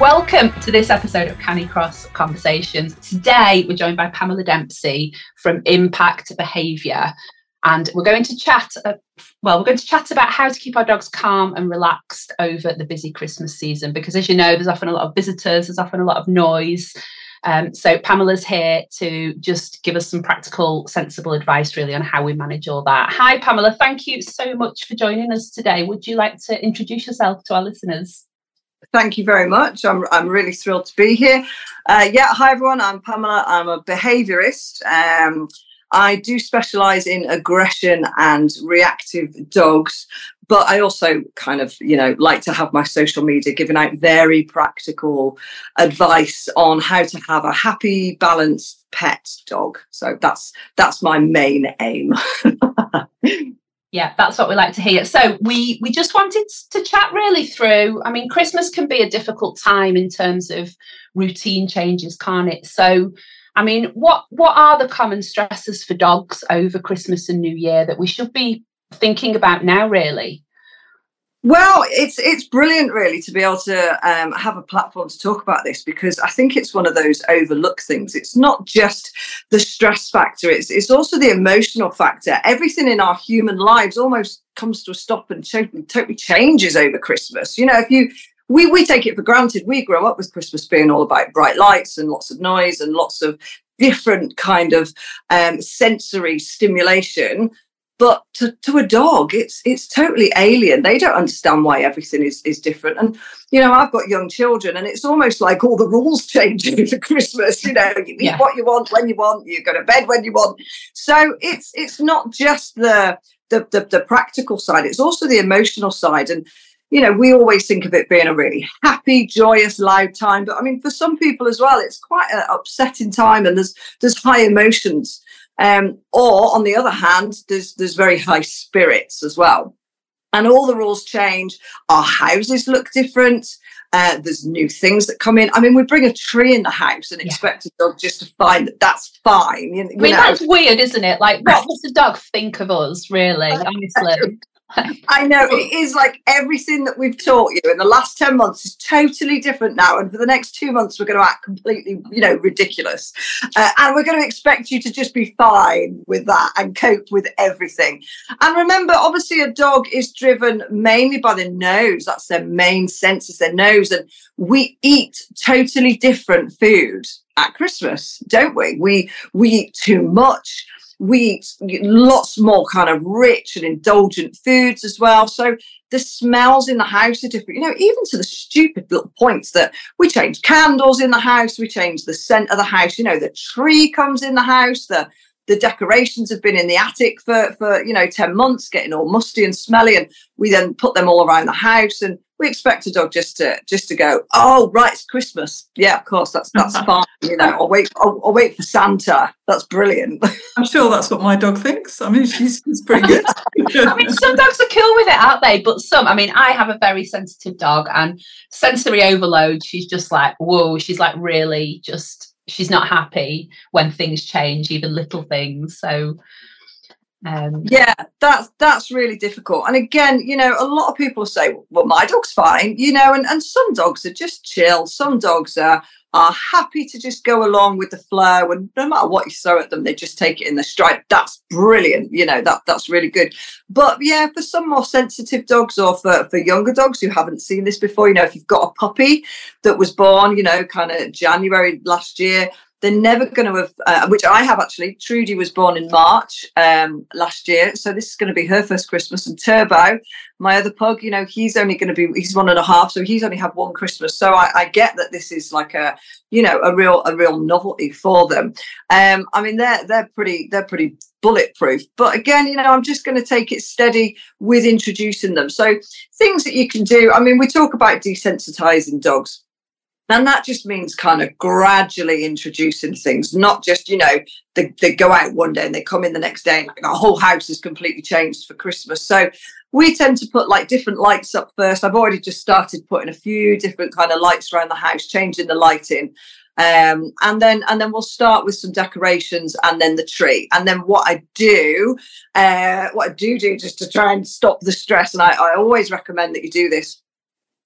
Welcome to this episode of Canicross Conversations. Today we're joined by Pamela Dempsey from Impackt Behaviour, and we're going to chat. Uh, well, we're going to chat about how to keep our dogs calm and relaxed over the busy Christmas season. Because, as you know, there's often a lot of visitors, there's often a lot of noise. Um, so Pamela's here to just give us some practical, sensible advice, really, on how we manage all that. Hi, Pamela. Thank you so much for joining us today. Would you like to introduce yourself to our listeners? Thank you very much. I'm, I'm really thrilled to be here. Uh, yeah, hi everyone. I'm Pamela. I'm a behaviorist. Um, I do specialize in aggression and reactive dogs, but I also kind of, you know, like to have my social media giving out very practical advice on how to have a happy, balanced pet dog. So that's that's my main aim. yeah that's what we like to hear. So we we just wanted to chat really through i mean christmas can be a difficult time in terms of routine changes can't it? So i mean what what are the common stresses for dogs over christmas and new year that we should be thinking about now really well, it's it's brilliant, really, to be able to um, have a platform to talk about this because I think it's one of those overlooked things. It's not just the stress factor; it's it's also the emotional factor. Everything in our human lives almost comes to a stop and totally, totally changes over Christmas. You know, if you we we take it for granted. We grow up with Christmas being all about bright lights and lots of noise and lots of different kind of um, sensory stimulation but to, to a dog it's it's totally alien they don't understand why everything is is different and you know i've got young children and it's almost like all the rules changing for christmas you know you eat yeah. what you want when you want you go to bed when you want so it's it's not just the the, the, the practical side it's also the emotional side and you know, we always think of it being a really happy, joyous, loud time. But I mean, for some people as well, it's quite an upsetting time and there's there's high emotions. Um, or on the other hand, there's there's very high spirits as well. And all the rules change. Our houses look different. Uh, there's new things that come in. I mean, we bring a tree in the house and yeah. expect a dog just to find that that's fine. You, you I mean, know? that's weird, isn't it? Like, what does the dog think of us, really? Honestly. I know it is like everything that we've taught you in the last 10 months is totally different now. And for the next two months, we're going to act completely, you know, ridiculous. Uh, and we're going to expect you to just be fine with that and cope with everything. And remember, obviously, a dog is driven mainly by the nose. That's their main sense, is their nose. And we eat totally different food at Christmas, don't we? We we eat too much we eat lots more kind of rich and indulgent foods as well. So the smells in the house are different, you know, even to the stupid little points that we change candles in the house, we change the scent of the house, you know, the tree comes in the house, the the decorations have been in the attic for for you know 10 months getting all musty and smelly and we then put them all around the house and we expect a dog just to just to go oh right it's christmas. Yeah of course that's that's fine you know i'll wait I'll, I'll, wait for santa. That's brilliant. I'm sure that's what my dog thinks. I mean she's, she's pretty good. I mean some dogs are cool with it aren't they? But some i mean i have a very sensitive dog and sensory overload she's just like whoa she's like really just she's not happy when things change even little things so um, yeah, that's that's really difficult. And again, you know, a lot of people say, "Well, my dog's fine," you know, and and some dogs are just chill. Some dogs are are happy to just go along with the flow, and no matter what you throw at them, they just take it in the stride. That's brilliant. You know, that that's really good. But yeah, for some more sensitive dogs or for for younger dogs who haven't seen this before, you know, if you've got a puppy that was born, you know, kind of January last year, they're never going to have, uh, which I have actually. Trudy was born in March um, last year, so this is going to be her first Christmas. And Turbo, my other pug, you know, he's only going to be he's one and a half, so he's only had one Christmas. So I, I get that this is like a, you know, a real a real novelty for them. Um, I mean, they're they're pretty they're pretty bulletproof. But again, you know, I'm just going to take it steady with introducing them. So things that you can do. I mean, we talk about desensitizing dogs and that just means kind of gradually introducing things, not just, you know, they, they go out one day and they come in the next day and like, the whole house is completely changed for Christmas. So we tend to put like different lights up first. I've already just started putting a few different kind of lights around the house, changing the lighting. Um, and then and then we'll start with some decorations and then the tree. And then what I do, uh, what I do do just to try and stop the stress, and I, I always recommend that you do this,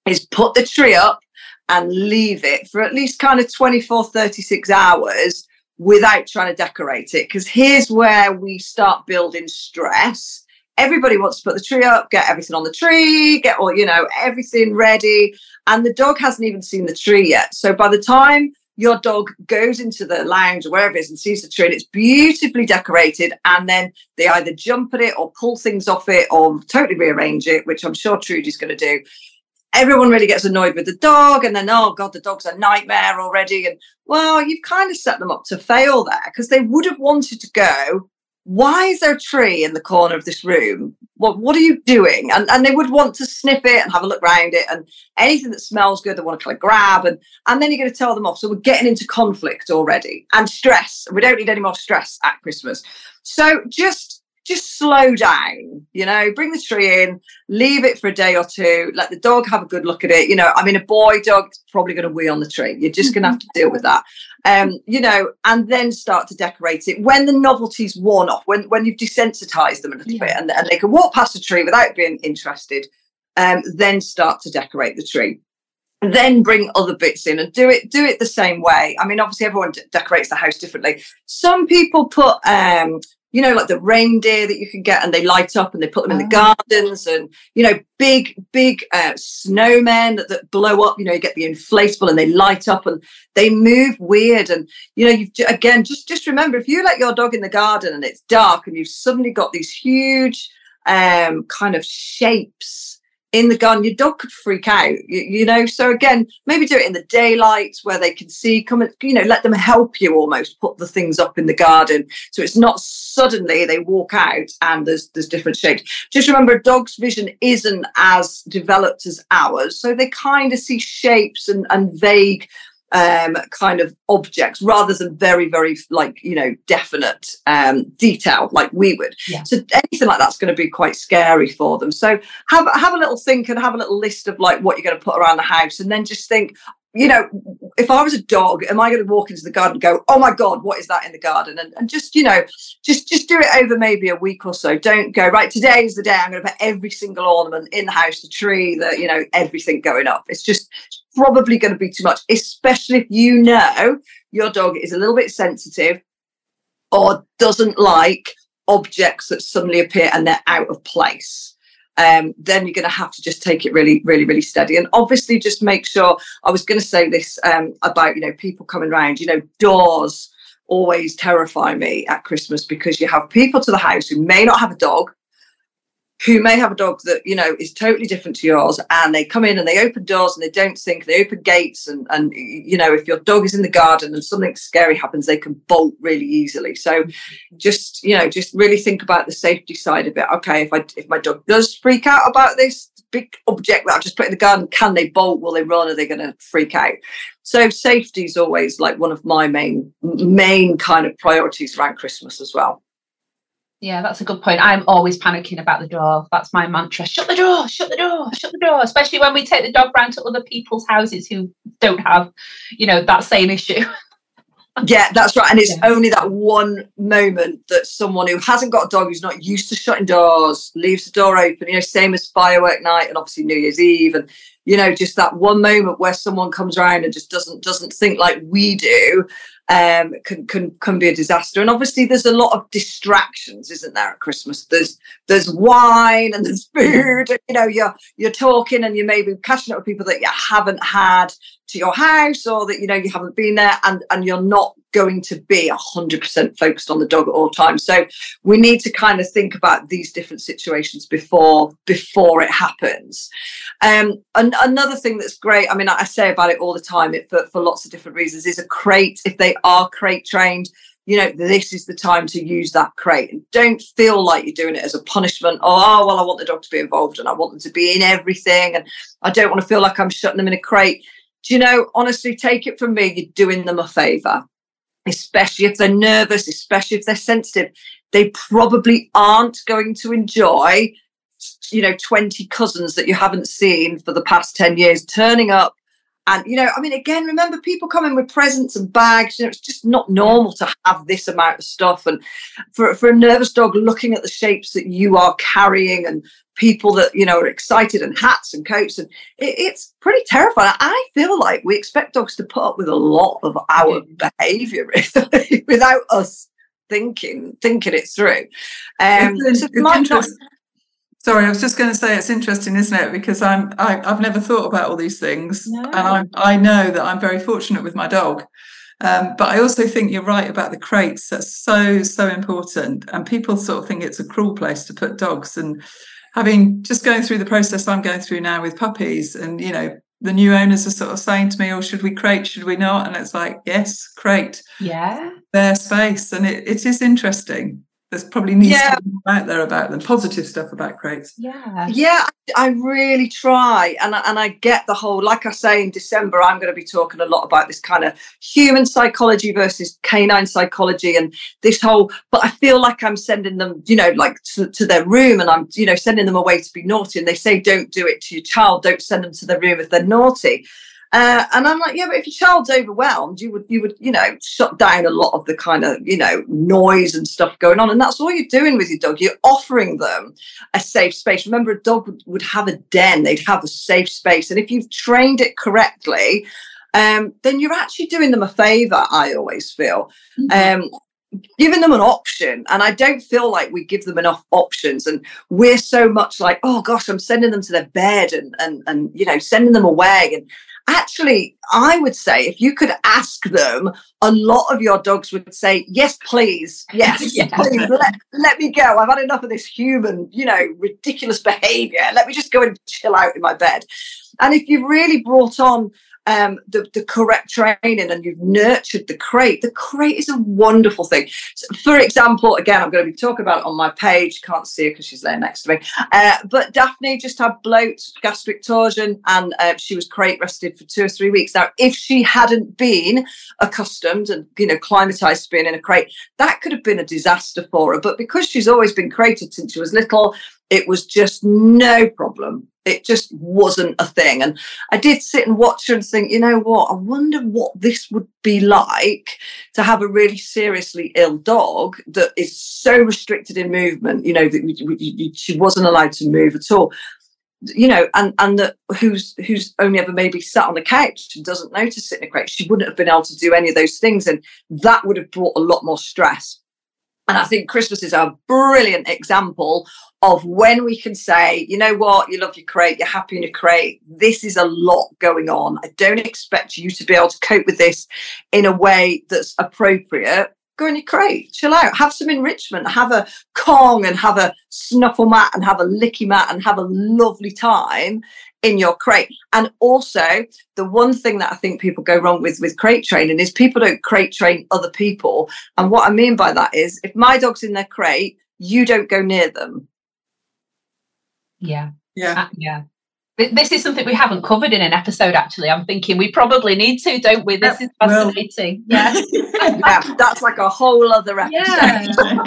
is put the tree up and leave it for at least kind of 24, 36 hours without trying to decorate it. Because here's where we start building stress. Everybody wants to put the tree up, get everything on the tree, get all, you know, everything ready. And the dog hasn't even seen the tree yet. So by the time your dog goes into the lounge or wherever it is and sees the tree and it's beautifully decorated and then they either jump at it or pull things off it or totally rearrange it which i'm sure trudy's going to do everyone really gets annoyed with the dog and then oh god the dog's a nightmare already. And well you've kind of set them up to fail there because they would have wanted to go why is there a tree in the corner of this room? What what are you doing? And and they would want to sniff it and have a look around it and anything that smells good they want to kind of grab. And and then you're going to tell them off. So we're getting into conflict already and stress. We don't need any more stress at christmas. So just just slow down, you know, bring the tree in, leave it for a day or two, let the dog have a good look at it. You know, I mean, a boy dog is probably going to wee on the tree. You're just going to have to deal with that. Um, you know, and then start to decorate it when the novelty's worn off, when when you've desensitized them a little yeah. bit and, and they can walk past the tree without being interested, um, then start to decorate the tree then bring other bits in and do it do it the same way i mean obviously everyone d- decorates the house differently some people put um you know, like the reindeer that you can get and they light up and they put them in the ah. gardens and, you know, big, big uh, snowmen that, that blow up, you know, you get the inflatable and they light up and they move weird. And, you know, you've again, just, just remember if you let your dog in the garden and it's dark and you've suddenly got these huge um, kind of shapes in the gun, your dog could freak out, you, you, know. So again, maybe do it in the daylight where they can see. Come, and, you know, let them help you almost put the things up in the garden, so it's not suddenly they walk out and there's there's different shapes. Just remember, a dog's vision isn't as developed as ours, so they kind of see shapes and and vague um, kind of objects rather than very, very like, you know, definite um, detail like we would. Yeah. So anything like that's going to be quite scary for them. So have, have a little think and have a little list of like what you're going to put around the house and then just think, you know, if I was a dog, am I going to walk into the garden and go, "Oh my God, what is that in the garden?" And, and just, you know, just just do it over maybe a week or so. Don't go right. Today is the day I'm going to put every single ornament in the house, the tree, the you know, everything going up. It's just probably going to be too much, especially if you know your dog is a little bit sensitive or doesn't like objects that suddenly appear and they're out of place um, then you're going to have to just take it really, really, really steady. And obviously, just make sure. I was going to say this um, about you know people coming around. You know, doors always terrify me at Christmas because you have people to the house who may not have a dog, who may have a dog that you know is totally different to yours and they come in and they open doors and they don't think they open gates and and you know if your dog is in the garden and something scary happens they can bolt really easily. So just you know just really think about the safety side of it. Okay if i if my dog does freak out about this big object that i've just put in the garden can they bolt? Will they run? Are they going to freak out? So safety is always like one of my main main kind of priorities around christmas as well yeah, that's a good point. I'm always panicking about the door. That's my mantra. Shut the door, shut the door, shut the door. Especially when we take the dog round to other people's houses who don't have, you know, that same issue. yeah, that's right. And it's yeah. only that one moment that someone who hasn't got a dog, who's not used to shutting doors, leaves the door open, you know, same as firework night and obviously New Year's Eve. And, you know, just that one moment where someone comes around and just doesn't doesn't think like we do um, can can can be a disaster. And obviously, there's a lot of distractions, isn't there, at Christmas? There's there's wine and there's food. And, you know, you're you're talking and you may be catching up with people that you haven't had to your house or that you know you haven't been there and and you're not going to be 100% focused on the dog at all times so we need to kind of think about these different situations before before it happens um and another thing that's great i mean i say about it all the time it, for, for lots of different reasons is a crate if they are crate trained you know, this is the time to use that crate. And don't feel like you're doing it as a punishment. Oh, well, I want the dog to be involved and I want them to be in everything. And I don't want to feel like I'm shutting them in a crate. Do you know, honestly, take it from me, you're doing them a favor, especially if they're nervous, especially if they're sensitive. They probably aren't going to enjoy, you know, 20 cousins that you haven't seen for the past 10 years turning up and you know, I mean, again, remember people coming with presents and bags. You know, it's just not normal to have this amount of stuff. And for for a nervous dog, looking at the shapes that you are carrying and people that you know are excited and hats and coats, and it, it's pretty terrifying. I feel like we expect dogs to put up with a lot of our behaviour without us thinking thinking it through. Um, it's, so it's Sorry, I was just going to say it's interesting, isn't it? Because I'm I, i have never thought about all these things, no. and I I know that I'm very fortunate with my dog. Um, but I also think you're right about the crates. That's so so important, and people sort of think it's a cruel place to put dogs. And having just going through the process I'm going through now with puppies, and you know the new owners are sort of saying to me, "Oh, should we crate? Should we not?" And it's like, yes, crate. Yeah, their space, and it, it is interesting there's probably needs yeah. to out there about them positive stuff about crates. Yeah. Yeah i really try and I, and I get the whole like i say in december i'm going to be talking a lot about this kind of human psychology versus canine psychology and this whole but i feel like i'm sending them you know like to, to their room and i'm you know sending them away to be naughty and they say don't do it to your child don't send them to their room if they're naughty uh, and I'm like, yeah, but if your child's overwhelmed, you would, you would, you know, shut down a lot of the kind of, you know, noise and stuff going on. And that's all you're doing with your dog. You're offering them a safe space. Remember, a dog would, would have a den. They'd have a safe space. And if you've trained it correctly, um, then you're actually doing them a favor. I always feel. Mm-hmm. Um, giving them an option and i don't feel like we give them enough options and we're so much like oh gosh i'm sending them to their bed and and and you know sending them away and actually, I would say if you could ask them, a lot of your dogs would say, Yes, please. Yes, yes. please. Let, let me go. I've had enough of this human, you know, ridiculous behavior. Let me just go and chill out in my bed. And if you really brought on um, the, the correct training and you've nurtured the crate, the crate is a wonderful thing. So for example, again, I'm going to be talking about it on my page. Can't see her because she's there next to me. Uh, but Daphne just had bloat, gastric torsion, and uh, she was crate rested for two or three weeks. Now, if she hadn't been accustomed and you know climatized to being in a crate, that could have been a disaster for her. But because she's always been crated since she was little, it was just no problem it just wasn't a thing. And I did sit and watch her and think, you know what? I wonder what this would be like to have a really seriously ill dog that is so restricted in movement, you know, that she wasn't allowed to move at all. You know, and and that who's who's only ever maybe sat on the couch and doesn't notice to sit in a crate. She wouldn't have been able to do any of those things, and that would have brought a lot more stress. And I think Christmas is a brilliant example of when we can say, you know what, you love your crate, you're happy in your crate. This is a lot going on. I don't expect you to be able to cope with this in a way that's appropriate. Go in your crate, chill out, have some enrichment, have a Kong and have a snuffle mat and have a licky mat and have a lovely time in your crate. And also, the one thing that I think people go wrong with with crate training is people don't crate train other people. And what I mean by that is if my dog's in their crate, you don't go near them yeah. Yeah. Uh, yeah. This is something we haven't covered in an episode, actually. I'm thinking we probably need to, don't we? This is fascinating. Well. Yeah. yeah. That's like a whole other episode. Yeah.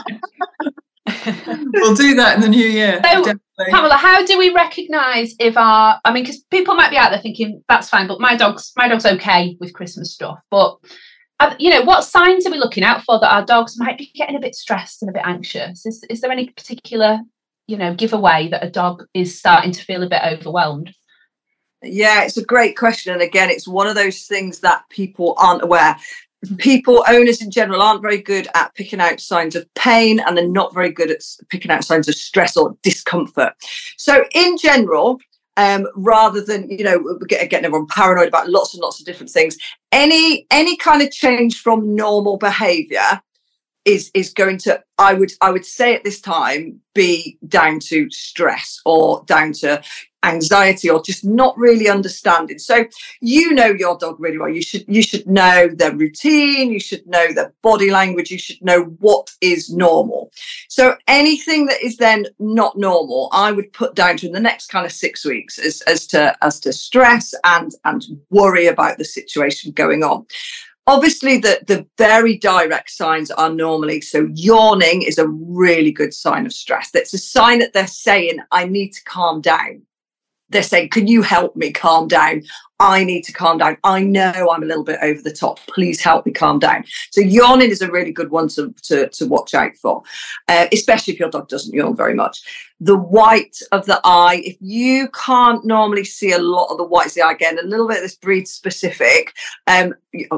we'll do that in the new year. So, definitely. Pamela, how do we recognise if our? I mean, because people might be out there thinking that's fine, but my dog's my dog's okay with Christmas stuff. But uh, you know, what signs are we looking out for that our dogs might be getting a bit stressed and a bit anxious? Is is there any particular you know give away that a dog is starting to feel a bit overwhelmed? Yeah it's a great question and again it's one of those things that people aren't aware. People owners in general aren't very good at picking out signs of pain and they're not very good at picking out signs of stress or discomfort. So in general um, rather than you know getting everyone paranoid about lots and lots of different things. Any any kind of change from normal behaviour is is going to i would i would say at this time be down to stress or down to anxiety or just not really understanding. So you know your dog really well. You should you should know their routine. You should know their body language. You should know what is normal. So anything that is then not normal i would put down to in the next kind of six weeks as, as to as to stress and and worry about the situation going on obviously the, the very direct signs are normally so yawning is a really good sign of stress. That's a sign that they're saying i need to calm down they're saying can you help me calm down I need to calm down. I know I'm a little bit over the top. Please help me calm down. So yawning is a really good one to, to, to watch out for, uh, especially if your dog doesn't yawn very much. The white of the eye, if you can't normally see a lot of the whites of the eye, again, a little bit of this breed specific. Um,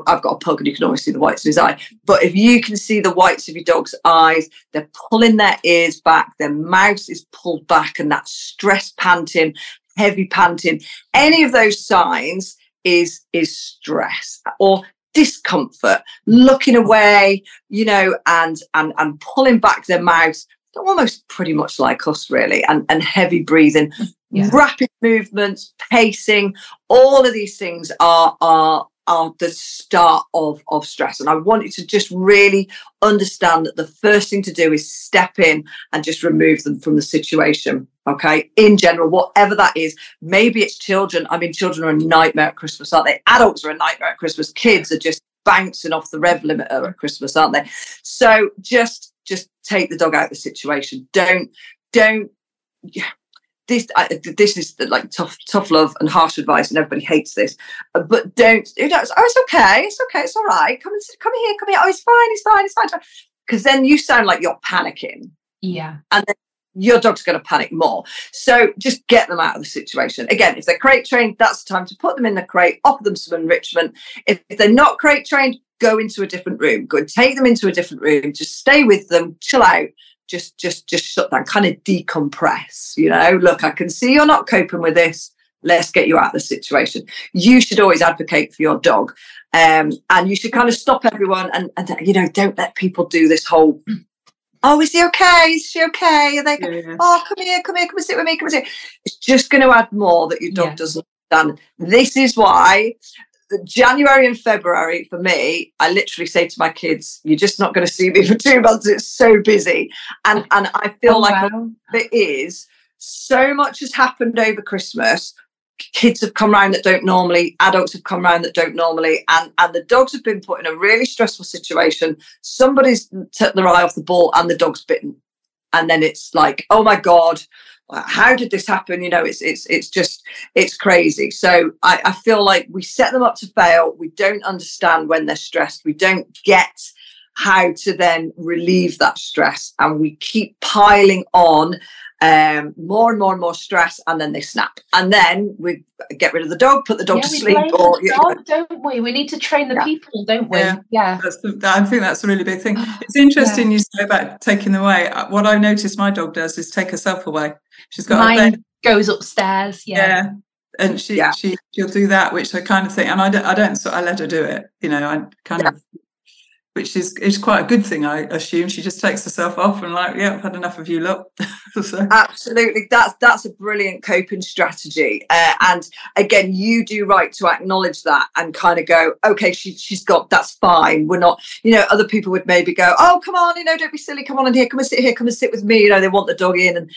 I've got a pug and you can always see the whites of his eye. But if you can see the whites of your dog's eyes, they're pulling their ears back, their mouth is pulled back, and that stress panting heavy panting, any of those signs is is stress or discomfort, looking away, you know, and and and pulling back their mouth, almost pretty much like us, really, and, and heavy breathing, yeah. rapid movements, pacing, all of these things are are are the start of, of stress. And I want you to just really understand that the first thing to do is step in and just remove them from the situation. Okay. In general, whatever that is, maybe it's children. I mean, children are a nightmare at Christmas, aren't they? Adults are a nightmare at Christmas. Kids are just bouncing off the rev limiter at Christmas, aren't they? So just just take the dog out of the situation. Don't don't yeah, this uh, this is like tough tough love and harsh advice, and everybody hates this. Uh, but don't you know? Oh, it's okay. It's okay. It's all right. Come and come here. Come here. Oh, it's fine. It's fine. It's fine. Because then you sound like you're panicking. Yeah. And then your dog's going to panic more. So just get them out of the situation. Again, if they're crate trained, that's the time to put them in the crate, offer them some enrichment. If, if they're not crate trained, go into a different room. Go and take them into a different room. Just stay with them, chill out, just just just shut down kind of decompress you know? Look i can see you're not coping with this. Let's get you out of the situation. You should always advocate for your dog um, and you should kind of stop everyone and, and you know don't let people do this whole oh is he okay? Is she okay? Are they yeah. oh come here come here come and sit with me come and sit. It's just going to add more that your dog yeah. doesn't understand. This is why January and February for me, I literally say to my kids, "You're just not going to see me for two months. It's so busy," and and I feel oh, like wow. it is so much has happened over Christmas. Kids have come around that don't normally. Adults have come around that don't normally, and and the dogs have been put in a really stressful situation. Somebody's took their eye off the ball, and the dog's bitten, and then it's like, oh my god, how did this happen? You know it's it's it's just it's crazy. So I, I feel like we set them up to fail. We don't understand when they're stressed. We don't get how to then relieve that stress. And we keep piling on um, more and more and more stress and then they snap. And then we get rid of the dog put the dog yeah, to sleep or the dog, don't we? We need to train the yeah. people don't we? Yeah, yeah. The, i think that's a really big thing. It's interesting you say about taking them away uh, what i've noticed my dog does is take herself away. She's got mine goes upstairs yeah, yeah. And she yeah. she she'll do that which i kind of think and i don't i don't so i let her do it you know i kind yeah. of which is is quite a good thing, I assume. She just takes herself off and like, yeah, I've had enough of you, look. so. Absolutely, that's that's a brilliant coping strategy. Uh, and again, you do right to acknowledge that and kind of go, okay, she she's got that's fine. We're not, you know, other people would maybe go, oh, come on, you know, don't be silly, come on in here, come and sit here, come and sit with me. You know, they want the dog in, and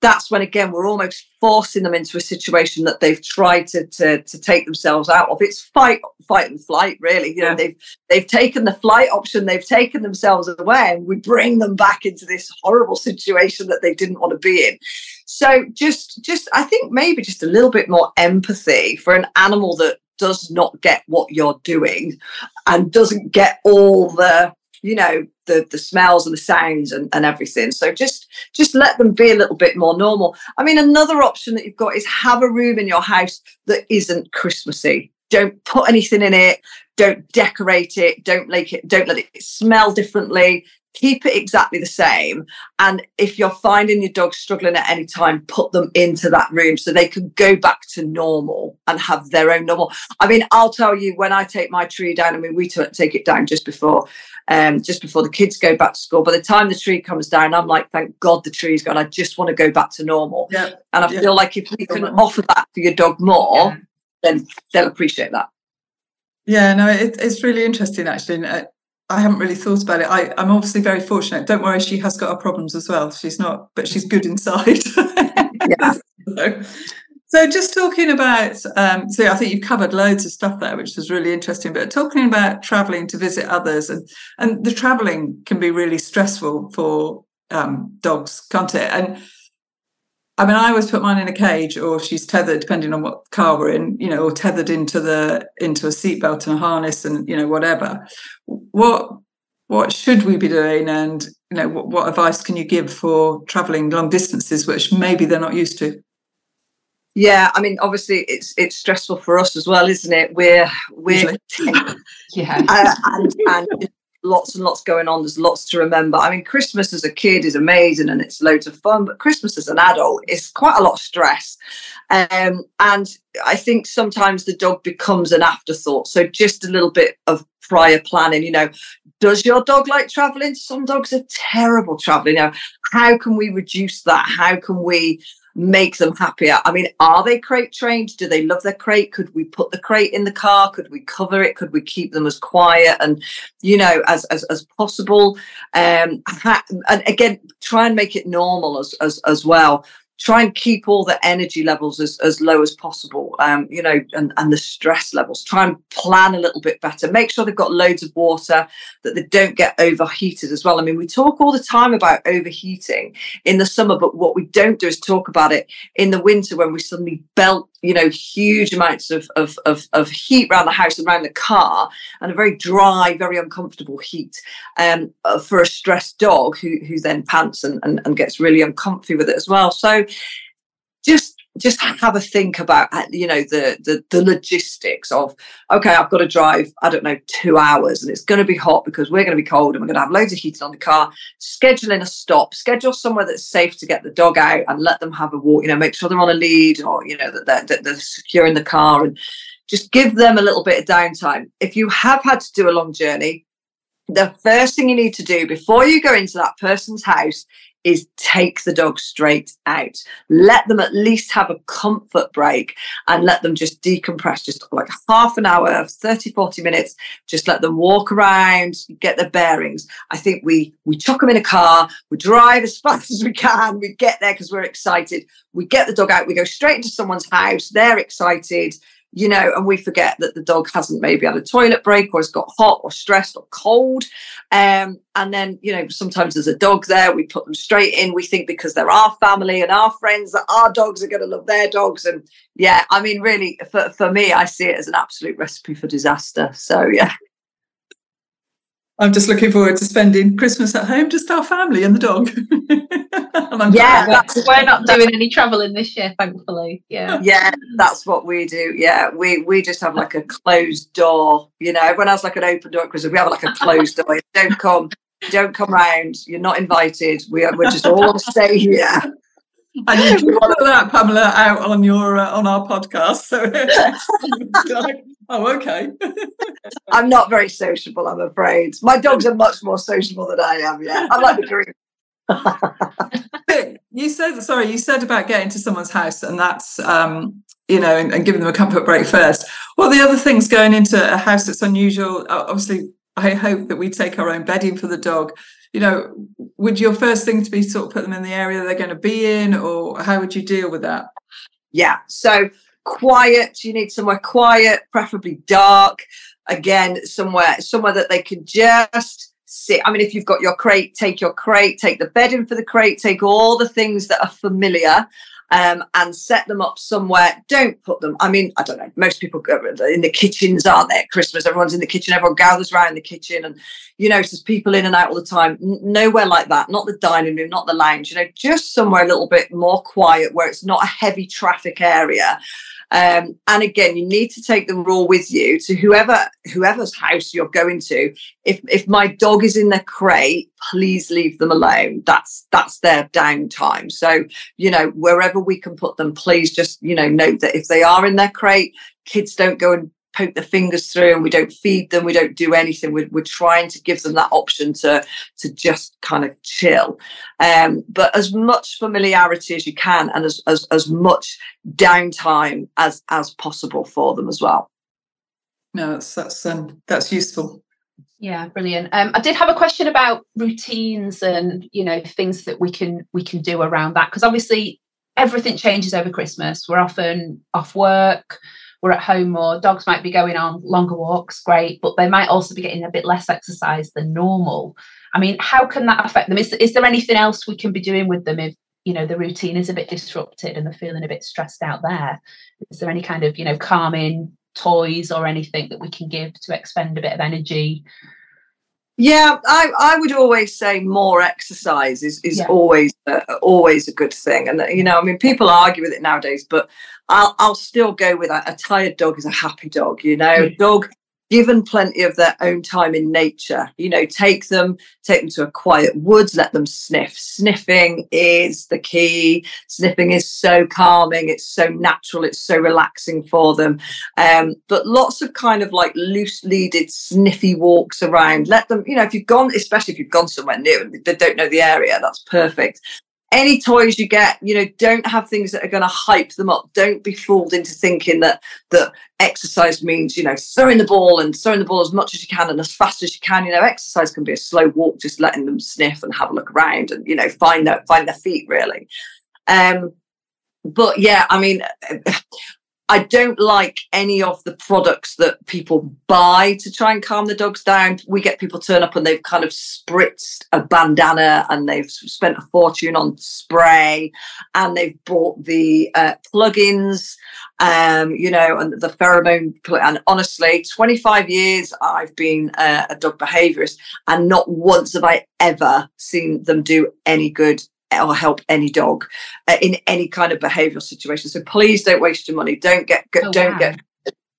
that's when again we're almost forcing them into a situation that they've tried to, to, to take themselves out of. It's fight, fight and flight, really. You know, yeah. they've they've taken the flight option, they've taken themselves away, and we bring them back into this horrible situation that they didn't want to be in. So just just I think maybe just a little bit more empathy for an animal that does not get what you're doing and doesn't get all the you know the the smells and the sounds and, and everything. So just just let them be a little bit more normal. I mean another option that you've got is have a room in your house that isn't christmassy. Don't put anything in it. Don't decorate it. Don't make it don't let it smell differently keep it exactly the same. And if you're finding your dog struggling at any time, put them into that room so they can go back to normal and have their own normal. I mean, I'll tell you when I take my tree down, I mean, we t- take it down just before. Um, just before the kids go back to school. By the time the tree comes down, I'm like, thank God the tree's gone. I just want to go back to normal. Yeah. And I Yeah. feel like if you can offer that for your dog more, Yeah. then they'll appreciate that. Yeah, no, it, it's really interesting actually. and, uh, I haven't really thought about it. I, I'm obviously very fortunate. Don't worry, she has got her problems as well. She's not, but she's good inside. Yeah. so, so just talking about, um, so I think you've covered loads of stuff there, which was really interesting. But talking about traveling to visit others, and and the traveling can be really stressful for um, dogs, can't it? And I mean, I always put mine in a cage, or she's tethered, depending on what car we're in, you know, or tethered into the into a seatbelt and a harness, and you know, whatever. What what should we be doing, and you know, what, what advice can you give for traveling long distances, which maybe they're not used to? Yeah, I mean, obviously, it's it's stressful for us as well, isn't it? We're we're Yeah. uh, and and lots and lots going on. There's lots to remember. I mean, Christmas as a kid is amazing and it's loads of fun, but Christmas as an adult is quite a lot of stress. Um, and I think sometimes the dog becomes an afterthought. So just a little bit of prior planning. You know, does your dog like traveling? Some dogs are terrible traveling. You know, how can we reduce that? How can we make them happier. I mean, are they crate trained? Do they love their crate? Could we put the crate in the car? Could we cover it? Could we keep them as quiet and, you know, as as, as possible? Um, ha- and again, try and make it normal as as as well. Try and keep all the energy levels as, as low as possible, um, you know, and, and the stress levels. Try and plan a little bit better. Make sure they've got loads of water, that they don't get overheated as well. I mean, we talk all the time about overheating in the summer, but what we don't do is talk about it in the winter when we suddenly belt, you know, huge amounts of, of, of, of heat around the house and around the car and a very dry, very uncomfortable heat um, uh, for a stressed dog who, who then pants and, and, and gets really uncomfy with it as well. So just just have a think about uh, you know the, the the logistics of okay i've got to drive i don't know two hours and it's going to be hot because we're going to be cold and we're going to have loads of heating on the car. Scheduling a stop. Schedule somewhere that's safe to get the dog out and let them have a walk you know make sure they're on a lead or you know that they're, that they're secure in the car and just give them a little bit of downtime. If you have had to do a long journey the first thing you need to do before you go into that person's house is take the dog straight out. Let them at least have a comfort break and let them just decompress, just like half an hour, 30, 40 minutes. Just let them walk around, get their bearings. I think we we chuck them in a car, we drive as fast as we can, we get there because we're excited. We get the dog out, we go straight into someone's house, they're excited you know, and we forget that the dog hasn't maybe had a toilet break or has got hot or stressed or cold. Um, and then, you know, sometimes there's a dog there, we put them straight in. We think because they're our family and our friends that our dogs are going to love their dogs. And yeah, I mean, really, for, for me, I see it as an absolute recipe for disaster. So yeah. I'm just looking forward to spending Christmas at home, just our family and the dog. and Yeah, glad. that's- we're not doing any travelling this year, thankfully. Yeah. yeah that's what we do yeah we we just have like a closed door you know everyone has like an open door because we have like a closed door don't come don't come round you're not invited we are, we're just all stay here and you can put that Pamela out on your uh, on our podcast. So, like, oh, okay. i'm not very sociable i'm afraid my dogs are much more sociable than i am yeah i'm like the green you said sorry. You said about getting to someone's house, and that's um, you know, and, and giving them a comfort break first. What are the other things going into a house that's unusual? Obviously, I hope that we take our own bedding for the dog. You know, would your first thing to be sort of put them in the area they're going to be in, or how would you deal with that? yeah so quiet you need somewhere quiet preferably dark again somewhere somewhere that they can just sit i mean if you've got your crate take your crate take the bedding for the crate take all the things that are familiar um, and set them up somewhere. Don't put them. I mean, I don't know. Most people go in the kitchens, aren't they? At Christmas, everyone's in the kitchen. Everyone gathers around the kitchen, and you know, there's people in and out all the time. Nowhere like that. Not the dining room, not the lounge. You know, just somewhere a little bit more quiet where it's not a heavy traffic area. Um, and again, you need to take the rule with you to whoever whoever's house you're going to. If if my dog is in their crate, please leave them alone. That's that's their downtime. So you know wherever we can put them, please just you know note that if they are in their crate, kids don't go and poke their fingers through and we don't feed them we don't do anything. We're, we're trying to give them that option to to just kind of chill. Um, but as much familiarity as you can and as, as as much downtime as as possible for them as well. No that's that's um, that's useful. Yeah brilliant. Um, i did have a question about routines and you know things that we can we can do around that because obviously everything changes over christmas. We're often off work we're at home more. Dogs might be going on longer walks, great, but they might also be getting a bit less exercise than normal. I mean, how can that affect them? Is, is there anything else we can be doing with them if you know the routine is a bit disrupted and they're feeling a bit stressed out there? Is there any kind of you know calming toys or anything that we can give to expend a bit of energy? Yeah, I, I would always say more exercise is, is yeah. always uh, always a good thing, and you know, I mean, people argue with it nowadays, but I'll I'll still go with that. A tired dog is a happy dog. You know, mm. dog given plenty of their own time in nature you know take them take them to a quiet woods let them sniff. Sniffing is the key. Sniffing is so calming it's so natural it's so relaxing for them. Um, but lots of kind of like loose leaded sniffy walks around. Let them you know if you've gone especially if you've gone somewhere new and they don't know the area that's perfect any toys you get, you know, don't have things that are going to hype them up. Don't be fooled into thinking that that exercise means, you know, throwing the ball and throwing the ball as much as you can and as fast as you can. You know, exercise can be a slow walk, just letting them sniff and have a look around and you know find their find their feet really. Um, but yeah, I mean, I don't like any of the products that people buy to try and calm the dogs down. We get people turn up and they've kind of spritzed a bandana and they've spent a fortune on spray and they've bought the uh, plugins, um, you know, and the pheromone. And honestly, 25 years I've been uh, a dog behaviorist and not once have I ever seen them do any good or help any dog uh, in any kind of behavioral situation. So please don't waste your money. Don't get, get oh, don't wow. get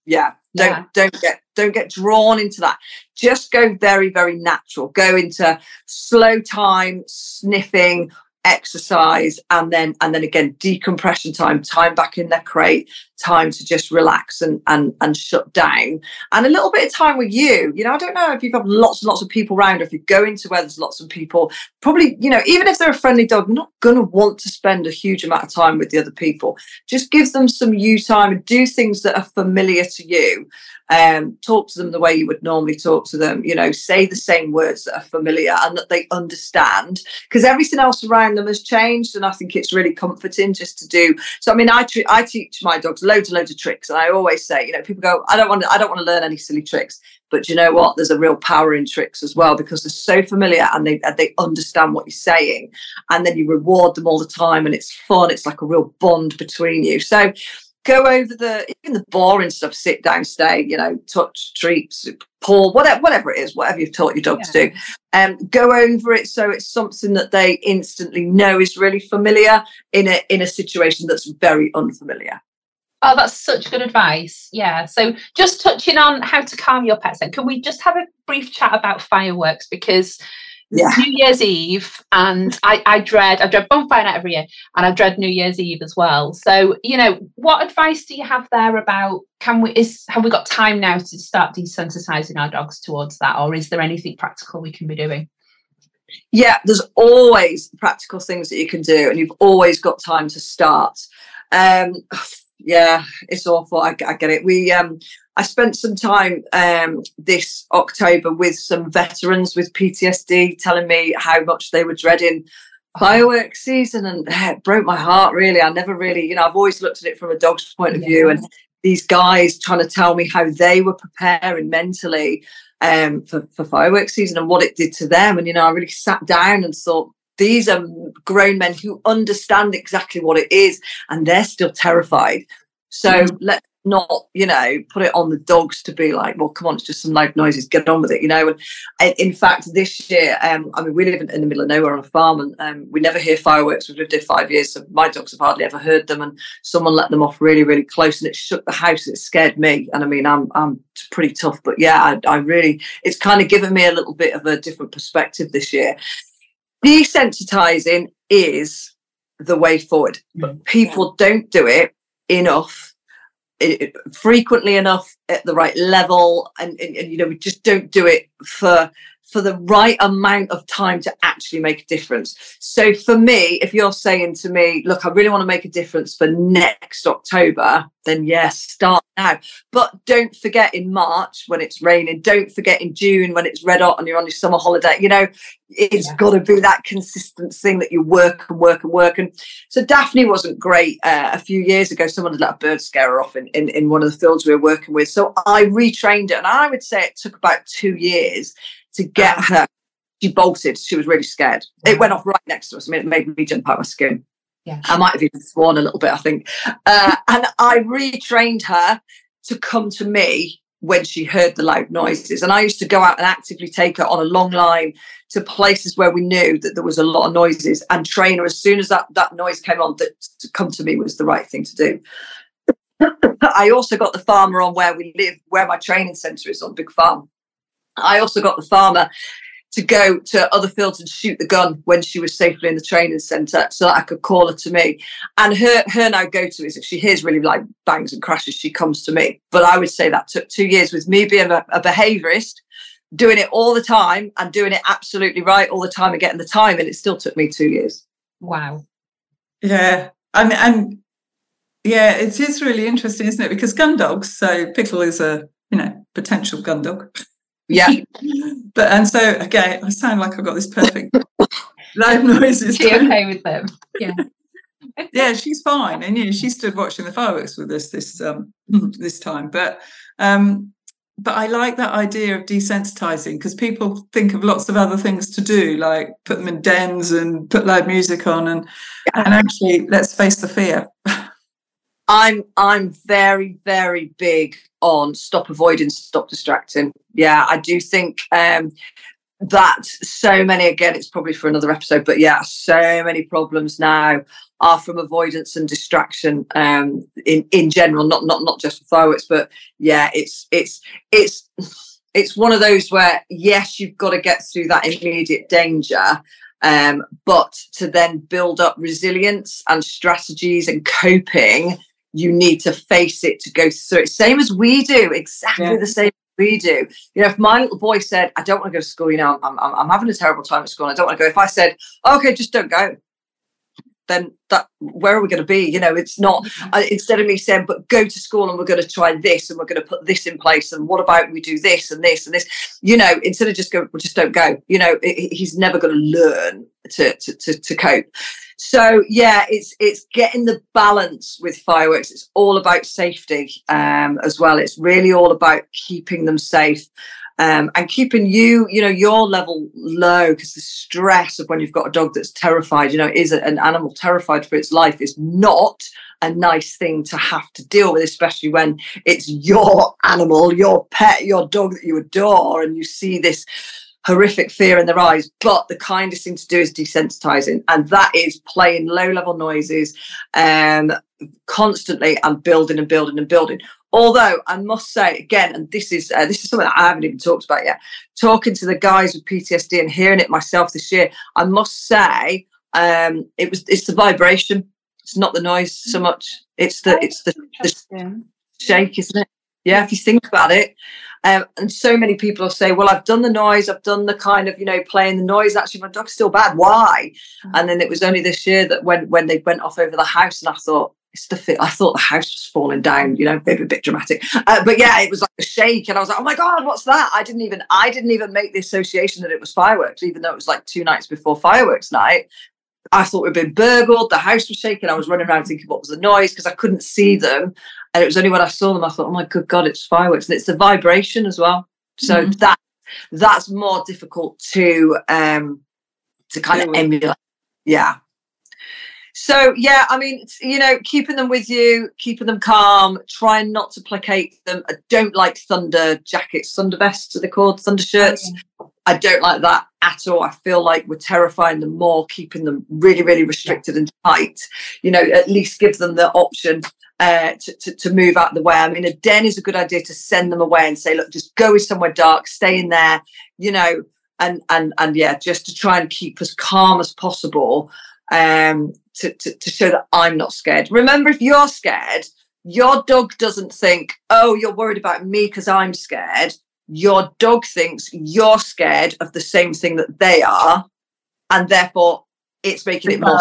yeah don't yeah. don't get don't get drawn into that just go very very natural go into slow time sniffing exercise and then and then again decompression time time back in their crate time to just relax and and and shut down. And a little bit of time with you. You know i don't know if you've got lots and lots of people around or if you go into where there's lots of people. Probably you know even if they're a friendly dog not going to want to spend a huge amount of time with the other people. Just give them some you time and do things that are familiar to you. Um, talk to them the way you would normally talk to them, you know, say the same words that are familiar and that they understand. Because everything else around them has changed. And I think it's really comforting just to do. So, I mean, I, I teach my dogs loads and loads of tricks. And I always say, you know, people go, I don't want to, I don't want to learn any silly tricks. But you know what? There's a real power in tricks as well because they're so familiar and they they understand what you're saying, and then you reward them all the time, and it's fun. It's like a real bond between you. So go over the even the boring stuff sit down stay you know touch treats pull whatever whatever it is whatever you've taught your dog yeah. to do and um, go over it so it's something that they instantly know is really familiar in a in a situation that's very unfamiliar Oh, that's such good advice. Yeah. So, just touching on how to calm your pets, then, can we just have a brief chat about fireworks? Because yeah. New Year's Eve, and I, I dread I dread bonfire night every year, and I dread New Year's Eve as well. So, you know, what advice do you have there about can we is have we got time now to start desensitizing our dogs towards that, or is there anything practical we can be doing? Yeah, there's always practical things that you can do, and you've always got time to start. Um, yeah, it's awful. I, I, get it. We um, I spent some time um, this October with some veterans with PTSD telling me how much they were dreading fireworks season, and it broke my heart. Really, I never really, you know, I've always looked at it from a dog's point of view, and these guys trying to tell me how they were preparing mentally um, for, for fireworks season and what it did to them. And you know, I really sat down and thought, these are grown men who understand exactly what it is and they're still terrified so mm-hmm. let not, you know, put it on the dogs to be like, well, come on, it's just some loud noises, get on with it, you know. And in fact, this year, um, I mean, we live in, in, the middle of nowhere on a farm and um, we never hear fireworks. We've lived here five years, so my dogs have hardly ever heard them. And someone let them off really, really close and it shook the house. It scared me. And I mean, I'm, I'm pretty tough, but yeah, I, I really, it's kind of given me a little bit of a different perspective this year. Desensitizing is the way forward, but mm. people don't do it enough it, frequently enough at the right level and, and, and, you know we just don't do it for for the right amount of time to actually make a difference. So for me, if you're saying to me, look, I really want to make a difference for next October, then yes, start now. But don't forget in March when it's raining, don't forget in June when it's red hot and you're on your summer holiday. You know, it's yeah. got to be that consistent thing that you work and work and work. And so Daphne wasn't great uh, a few years ago. Someone had let a bird scare her off in, in, in one of the fields we were working with. So I retrained it. And I would say it took about two years to get her. She bolted. She was really scared. It went off right next to us. I mean, it made me jump out of my skin. Yeah. I might have even sworn a little bit, I think. Uh, and I retrained her to come to me when she heard the loud noises. And I used to go out and actively take her on a long line to places where we knew that there was a lot of noises and train her as soon as that, that noise came on that to come to me was the right thing to do. I also got the farmer on where we live, where my training centre is on Big Farm. I also got the farmer to go to other fields and shoot the gun when she was safely in the training centre so that I could call her to me. And her her now go to is if she hears really like bangs and crashes, she comes to me. But I would say that took two years with me being a, a behaviourist, doing it all the time and doing it absolutely right all the time and getting the time. And it still took me two years. Wow. Yeah. And and yeah, it is really interesting, isn't it? Because gun dogs, so Pickle is a, you know, potential gun dog. Yeah. but and so again, I sound like I've got this perfect loud noises. She okay with them? Yeah. yeah, she's fine, and you know she stood watching the fireworks with us this um this time. But um, but I like that idea of desensitizing because people think of lots of other things to do, like put them in dens and put loud music on, and yeah. and actually let's face the fear. I'm I'm very very big on stop avoiding, stop distracting. Yeah, I do think um, that so many again. It's probably for another episode, but yeah, so many problems now are from avoidance and distraction um, in in general, not not not just for but yeah, it's it's it's it's one of those where yes, you've got to get through that immediate danger. Um, but to then build up resilience and strategies and coping you need to face it to go through it. Same as we do, exactly yeah. the same we do. You know, if my little boy said, I don't want to go to school, you know, I'm, I'm, I'm having a terrible time at school, and I don't want to go. If I said, okay, just don't go, then that where are we going to be? You know, it's not mm-hmm. uh, instead of me saying, but go to school and we're going to try this and we're going to put this in place and what about we do this and this and this? You know, instead of just go, well, just don't go. You know, it, he's never going to learn to, to to to cope. So yeah, it's it's getting the balance with fireworks. It's all about safety um, as well. It's really all about keeping them safe. Um, and keeping you, you know, your level low because the stress of when you've got a dog that's terrified, you know, is an animal terrified for its life is not a nice thing to have to deal with, especially when it's your animal, your pet, your dog that you adore, and you see this horrific fear in their eyes. But the kindest thing to do is desensitizing, and that is playing low level noises um, constantly and building and building and building. Although I must say again, and this is uh, this is something that I haven't even talked about yet. Talking to the guys with PTSD and hearing it myself this year, I must say um, it was it's the vibration. It's not the noise so much. It's the it's the, the shake, isn't it? Yeah, if you think about it, um, and so many people will say, well, I've done the noise, I've done the kind of, you know, playing the noise. Actually, my dog's still bad. Why? Mm-hmm. And then it was only this year that when when they went off over the house, and I thought, it's the. I thought the house was falling down, you know, maybe a bit dramatic. Uh, but yeah, it was like a shake. And I was like, oh my God, what's that? I didn't even, I didn't even make the association that it was fireworks, even though it was like two nights before fireworks night. I thought we'd been burgled. The house was shaking. I was running around thinking what was the noise because I couldn't see them. And it was only when I saw them, I thought, oh my good God, it's fireworks. And it's the vibration as well. So mm-hmm. that that's more difficult to um to kind of emulate. Yeah. So yeah, I mean, you know, keeping them with you, keeping them calm, trying not to placate them. I don't like thunder jackets, thunder vests are they called, thunder shirts. Oh, I don't like that at all. I feel like we're terrifying them more, keeping them really, really restricted and tight. You know, at least give them the option uh, to, to, to, move out the way. I mean, a den is a good idea to send them away and say, look, just go somewhere dark, stay in there, you know, and and and yeah, just to try and keep as calm as possible um, to, to, to show that I'm not scared. Remember, if you're scared, your dog doesn't think, oh, you're worried about me because I'm scared. Your dog thinks you're scared of the same thing that they are. And therefore, it's making it more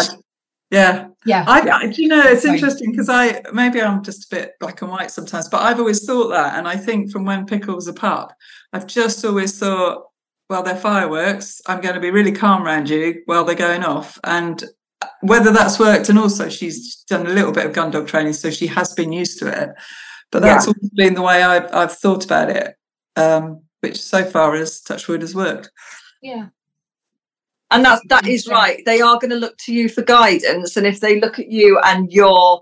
yeah. Yeah. I, you know, it's interesting because I maybe I'm just a bit black and white sometimes, but I've always thought that. And I think from when Pickle was a pup, I've just always thought, well, they're fireworks. I'm going to be really calm around you while they're going off. And whether that's worked, and also she's done a little bit of gun dog training, so she has been used to it. But that's yeah. always been the way I've, I've thought about it, um, which so far as Touchwood has worked. Yeah and that's that is right they are going to look to you for guidance and if they look at you and you're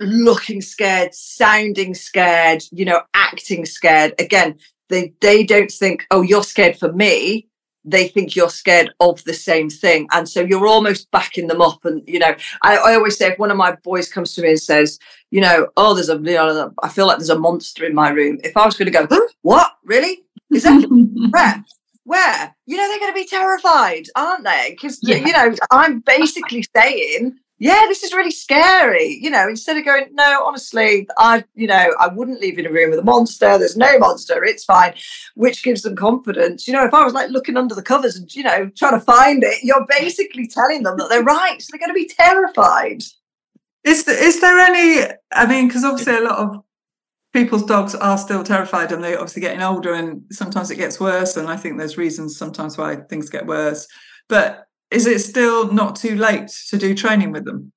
looking scared sounding scared you know acting scared again they they don't think oh you're scared for me they think you're scared of the same thing. And so you're almost backing them up and you know I, I always say if one of my boys comes to me and says you know oh there's a you know i feel like there's a monster in my room. If i was going to go huh? what? Really? Is that where where? You know they're going to be terrified aren't they? Because yeah. you know i'm basically saying yeah this is really scary you know instead of going no honestly i you know i wouldn't leave in a room with a monster there's no monster it's fine which gives them confidence you know if i was like looking under the covers and you know trying to find it you're basically telling them that they're right so they're going to be terrified. Is there, is there any i mean because obviously a lot of people's dogs are still terrified and they're obviously getting older and sometimes it gets worse and i think there's reasons sometimes why things get worse but is it still not too late to do training with them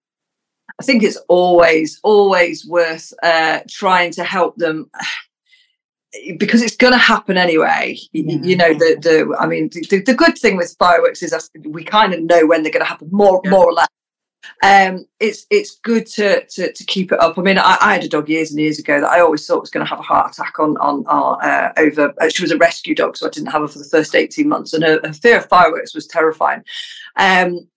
i think it's always always worth uh, trying to help them because it's going to happen anyway yeah. you know the, the i mean the, the good thing with fireworks is we kind of know when they're going to happen more yeah. more or less um, it's it's good to, to to keep it up. I mean, I, I, had a dog years and years ago that I always thought was going to have a heart attack on on our uh, over. Uh, she was a rescue dog, so I didn't have her for the first eighteen months, and her, her fear of fireworks was terrifying. Um,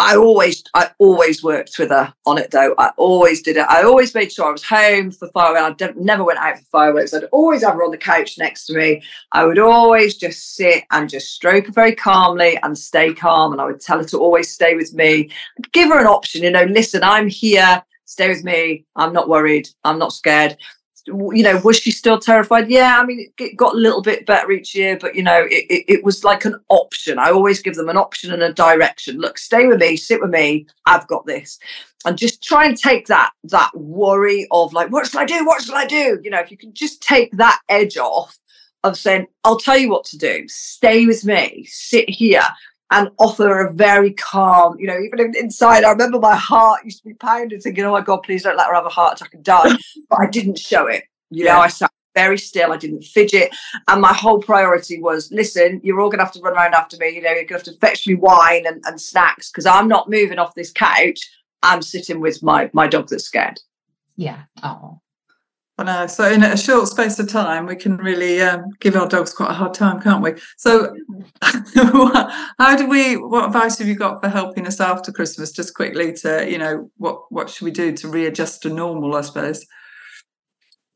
I always, I always worked with her on it though. I always did it. I always made sure I was home for fireworks. I never went out for fireworks. I'd always have her on the couch next to me. I would always just sit and just stroke her very calmly and stay calm. And I would tell her to always stay with me. I'd give her an option, you know, listen, I'm here. Stay with me. I'm not worried. I'm not scared you know, was she still terrified? Yeah, I mean, it got a little bit better each year, but you know, it, it, it, was like an option. I always give them an option and a direction. Look, stay with me, sit with me. I've got this, and just try and take that that worry of like, what shall I do? What shall I do? You know, if you can just take that edge off of saying, I'll tell you what to do. Stay with me. Sit here and offer a very calm, you know, even inside, I remember my heart used to be pounding, thinking, oh my God, please don't let her have a heart attack and die. but I didn't show it. You know, I sat very still, I didn't fidget. And my whole priority was listen, you're all going to have to run around after me. You know, you're going to have to fetch me wine and, and snacks because I'm not moving off this couch. I'm sitting with my, my dog that's scared. Yeah. Oh. I know. So in a short space of time, we can really um, give our dogs quite a hard time, can't we? So, how do we? What advice have you got for helping us after Christmas? Just quickly to, you know, what what should we do to readjust to normal? I suppose.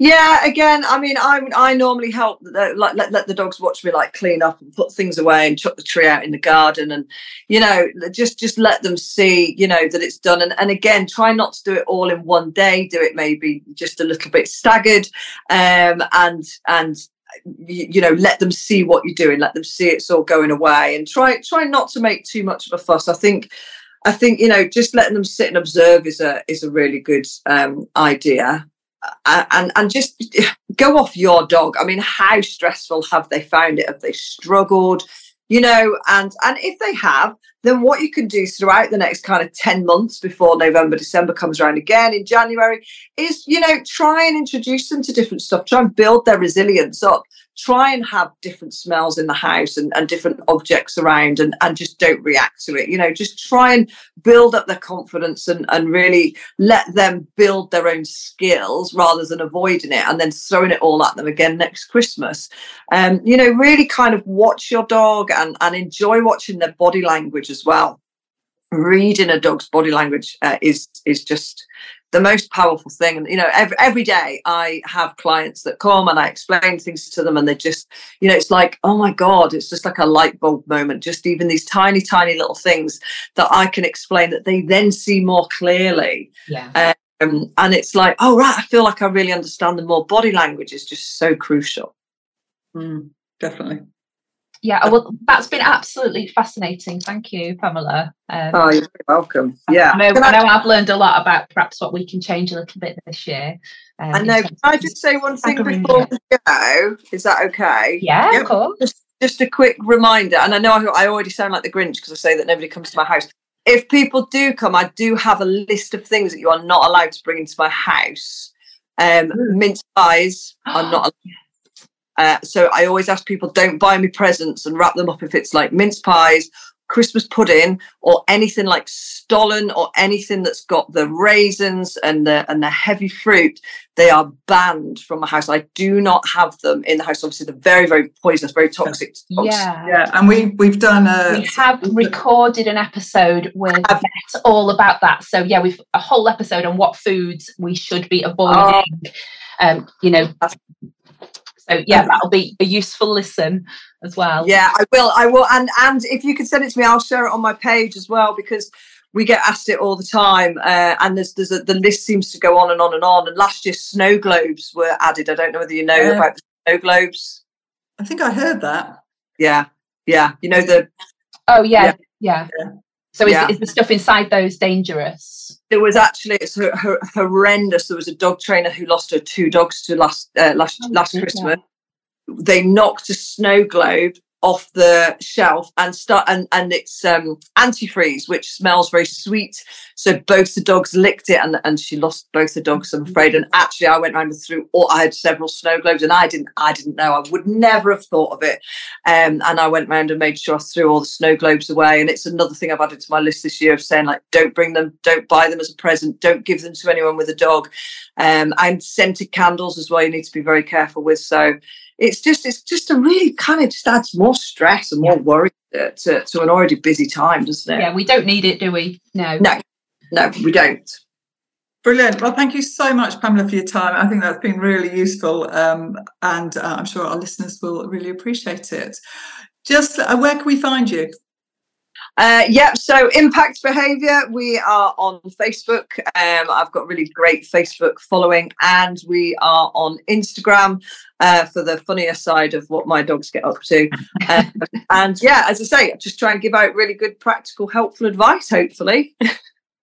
Yeah, again, I mean, I I normally help the, like let, let the dogs watch me like clean up and put things away and chuck the tree out in the garden and you know just just let them see you know that it's done and and again try not to do it all in one day. Do it maybe just a little bit staggered, um, and and you, you know let them see what you're doing. Let them see it's all going away and try try not to make too much of a fuss. I think. I think you know just letting them sit and observe is a is a really good um, idea and and just go off your dog. I mean, how stressful have they found it? Have they struggled? You know, and and if they have, then what you can do throughout the next kind of 10 months before November, December comes around again in January is, you know, try and introduce them to different stuff, try and build their resilience up. Try and have different smells in the house and, and different objects around and, and just don't react to it. You know, just try and build up their confidence and, and really let them build their own skills rather than avoiding it and then throwing it all at them again next Christmas. Um, you know, really kind of watch your dog and, and enjoy watching their body language as well. Reading a dog's body language uh, is is just the most powerful thing. And you know, every every day I have clients that come and I explain things to them, and they just, you know, it's like, oh my god, it's just like a light bulb moment. Just even these tiny, tiny little things that I can explain that they then see more clearly. Yeah. Um, and it's like, oh right, I feel like I really understand them more. Body language is just so crucial. Mm, definitely. Yeah, well, that's been absolutely fascinating. Thank you, Pamela. Um, oh, you're welcome. Yeah, I know, I know I've learned a lot about perhaps what we can change a little bit this year. Um, I know. Can I just say one thing before we go? Is that okay? Yeah, yep. of course. Just, just a quick reminder, and I know I, I already sound like the Grinch because I say that nobody comes to my house. If people do come, I do have a list of things that you are not allowed to bring into my house. Um, mince pies are not allowed uh, so I always ask people don't buy me presents and wrap them up if it's like mince pies, Christmas pudding, or anything like stollen or anything that's got the raisins and the and the heavy fruit. They are banned from my house. I do not have them in the house. Obviously, they're very very poisonous, very toxic. Yeah, yeah. And we we've done a we have recorded an episode with all about that. So yeah, we've a whole episode on what foods we should be avoiding. Oh. Um, you know, so yeah, that'll be a useful listen as well. Yeah, I will. I will. And and if you could send it to me, I'll share it on my page as well because we get asked it all the time. Uh, and there's there's a, the list seems to go on and on and on. And last year, snow globes were added. I don't know whether you know yeah. about the snow globes. I think I heard that. Yeah, yeah. You know the. Oh yeah, yeah. yeah. So is, yeah. is the stuff inside those dangerous? There was actually it's horrendous. There was a dog trainer who lost her two dogs to last uh, last oh, last Christmas. They knocked a snow globe off the shelf and start and and it's um antifreeze which smells very sweet. So both the dogs licked it and and she lost both the dogs i'm afraid. And actually i went around through all i had several snow globes and i didn't i didn't know. I would never have thought of it. Um and i went around and made sure i threw all the snow globes away. And it's another thing i've added to my list this year of saying like don't bring them don't buy them as a present don't give them to anyone with a dog. Um and scented candles as well you need to be very careful with. So it's just it's just a really kind of just adds more stress and more worry to, to, to, an already busy time, doesn't it? Yeah, we don't need it, do we? No. No, no, we don't. Brilliant. Well, thank you so much, Pamela, for your time. I think that's been really useful, um, and uh, I'm sure our listeners will really appreciate it. Just uh, where can we find you? Uh, yep. So Impackt Behaviour. We are on Facebook. Um, I've got really great Facebook following, and we are on Instagram uh, for the funnier side of what my dogs get up to. Uh, and yeah, as I say, just try and give out really good, practical, helpful advice. Hopefully.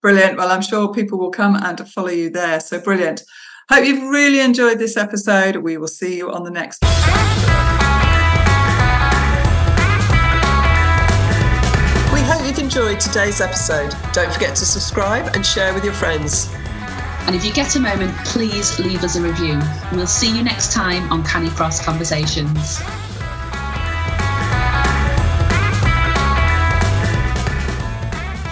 Brilliant. Well, I'm sure people will come and follow you there. So brilliant. Hope you've really enjoyed this episode. We will see you on the next. Enjoyed today's episode, don't forget to subscribe and share with your friends. And if you get a moment, please leave us a review. We'll see you next time on Canicross Conversations.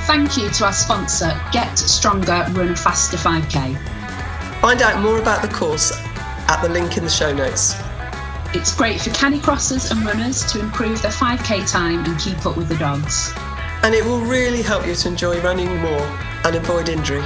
Thank you to our sponsor, Get Stronger Run Faster 5K. Find out more about the course at the link in the show notes. It's great for canicrossers and runners to improve their 5k time and keep up with the dogs and it will really help you to enjoy running more and avoid injury.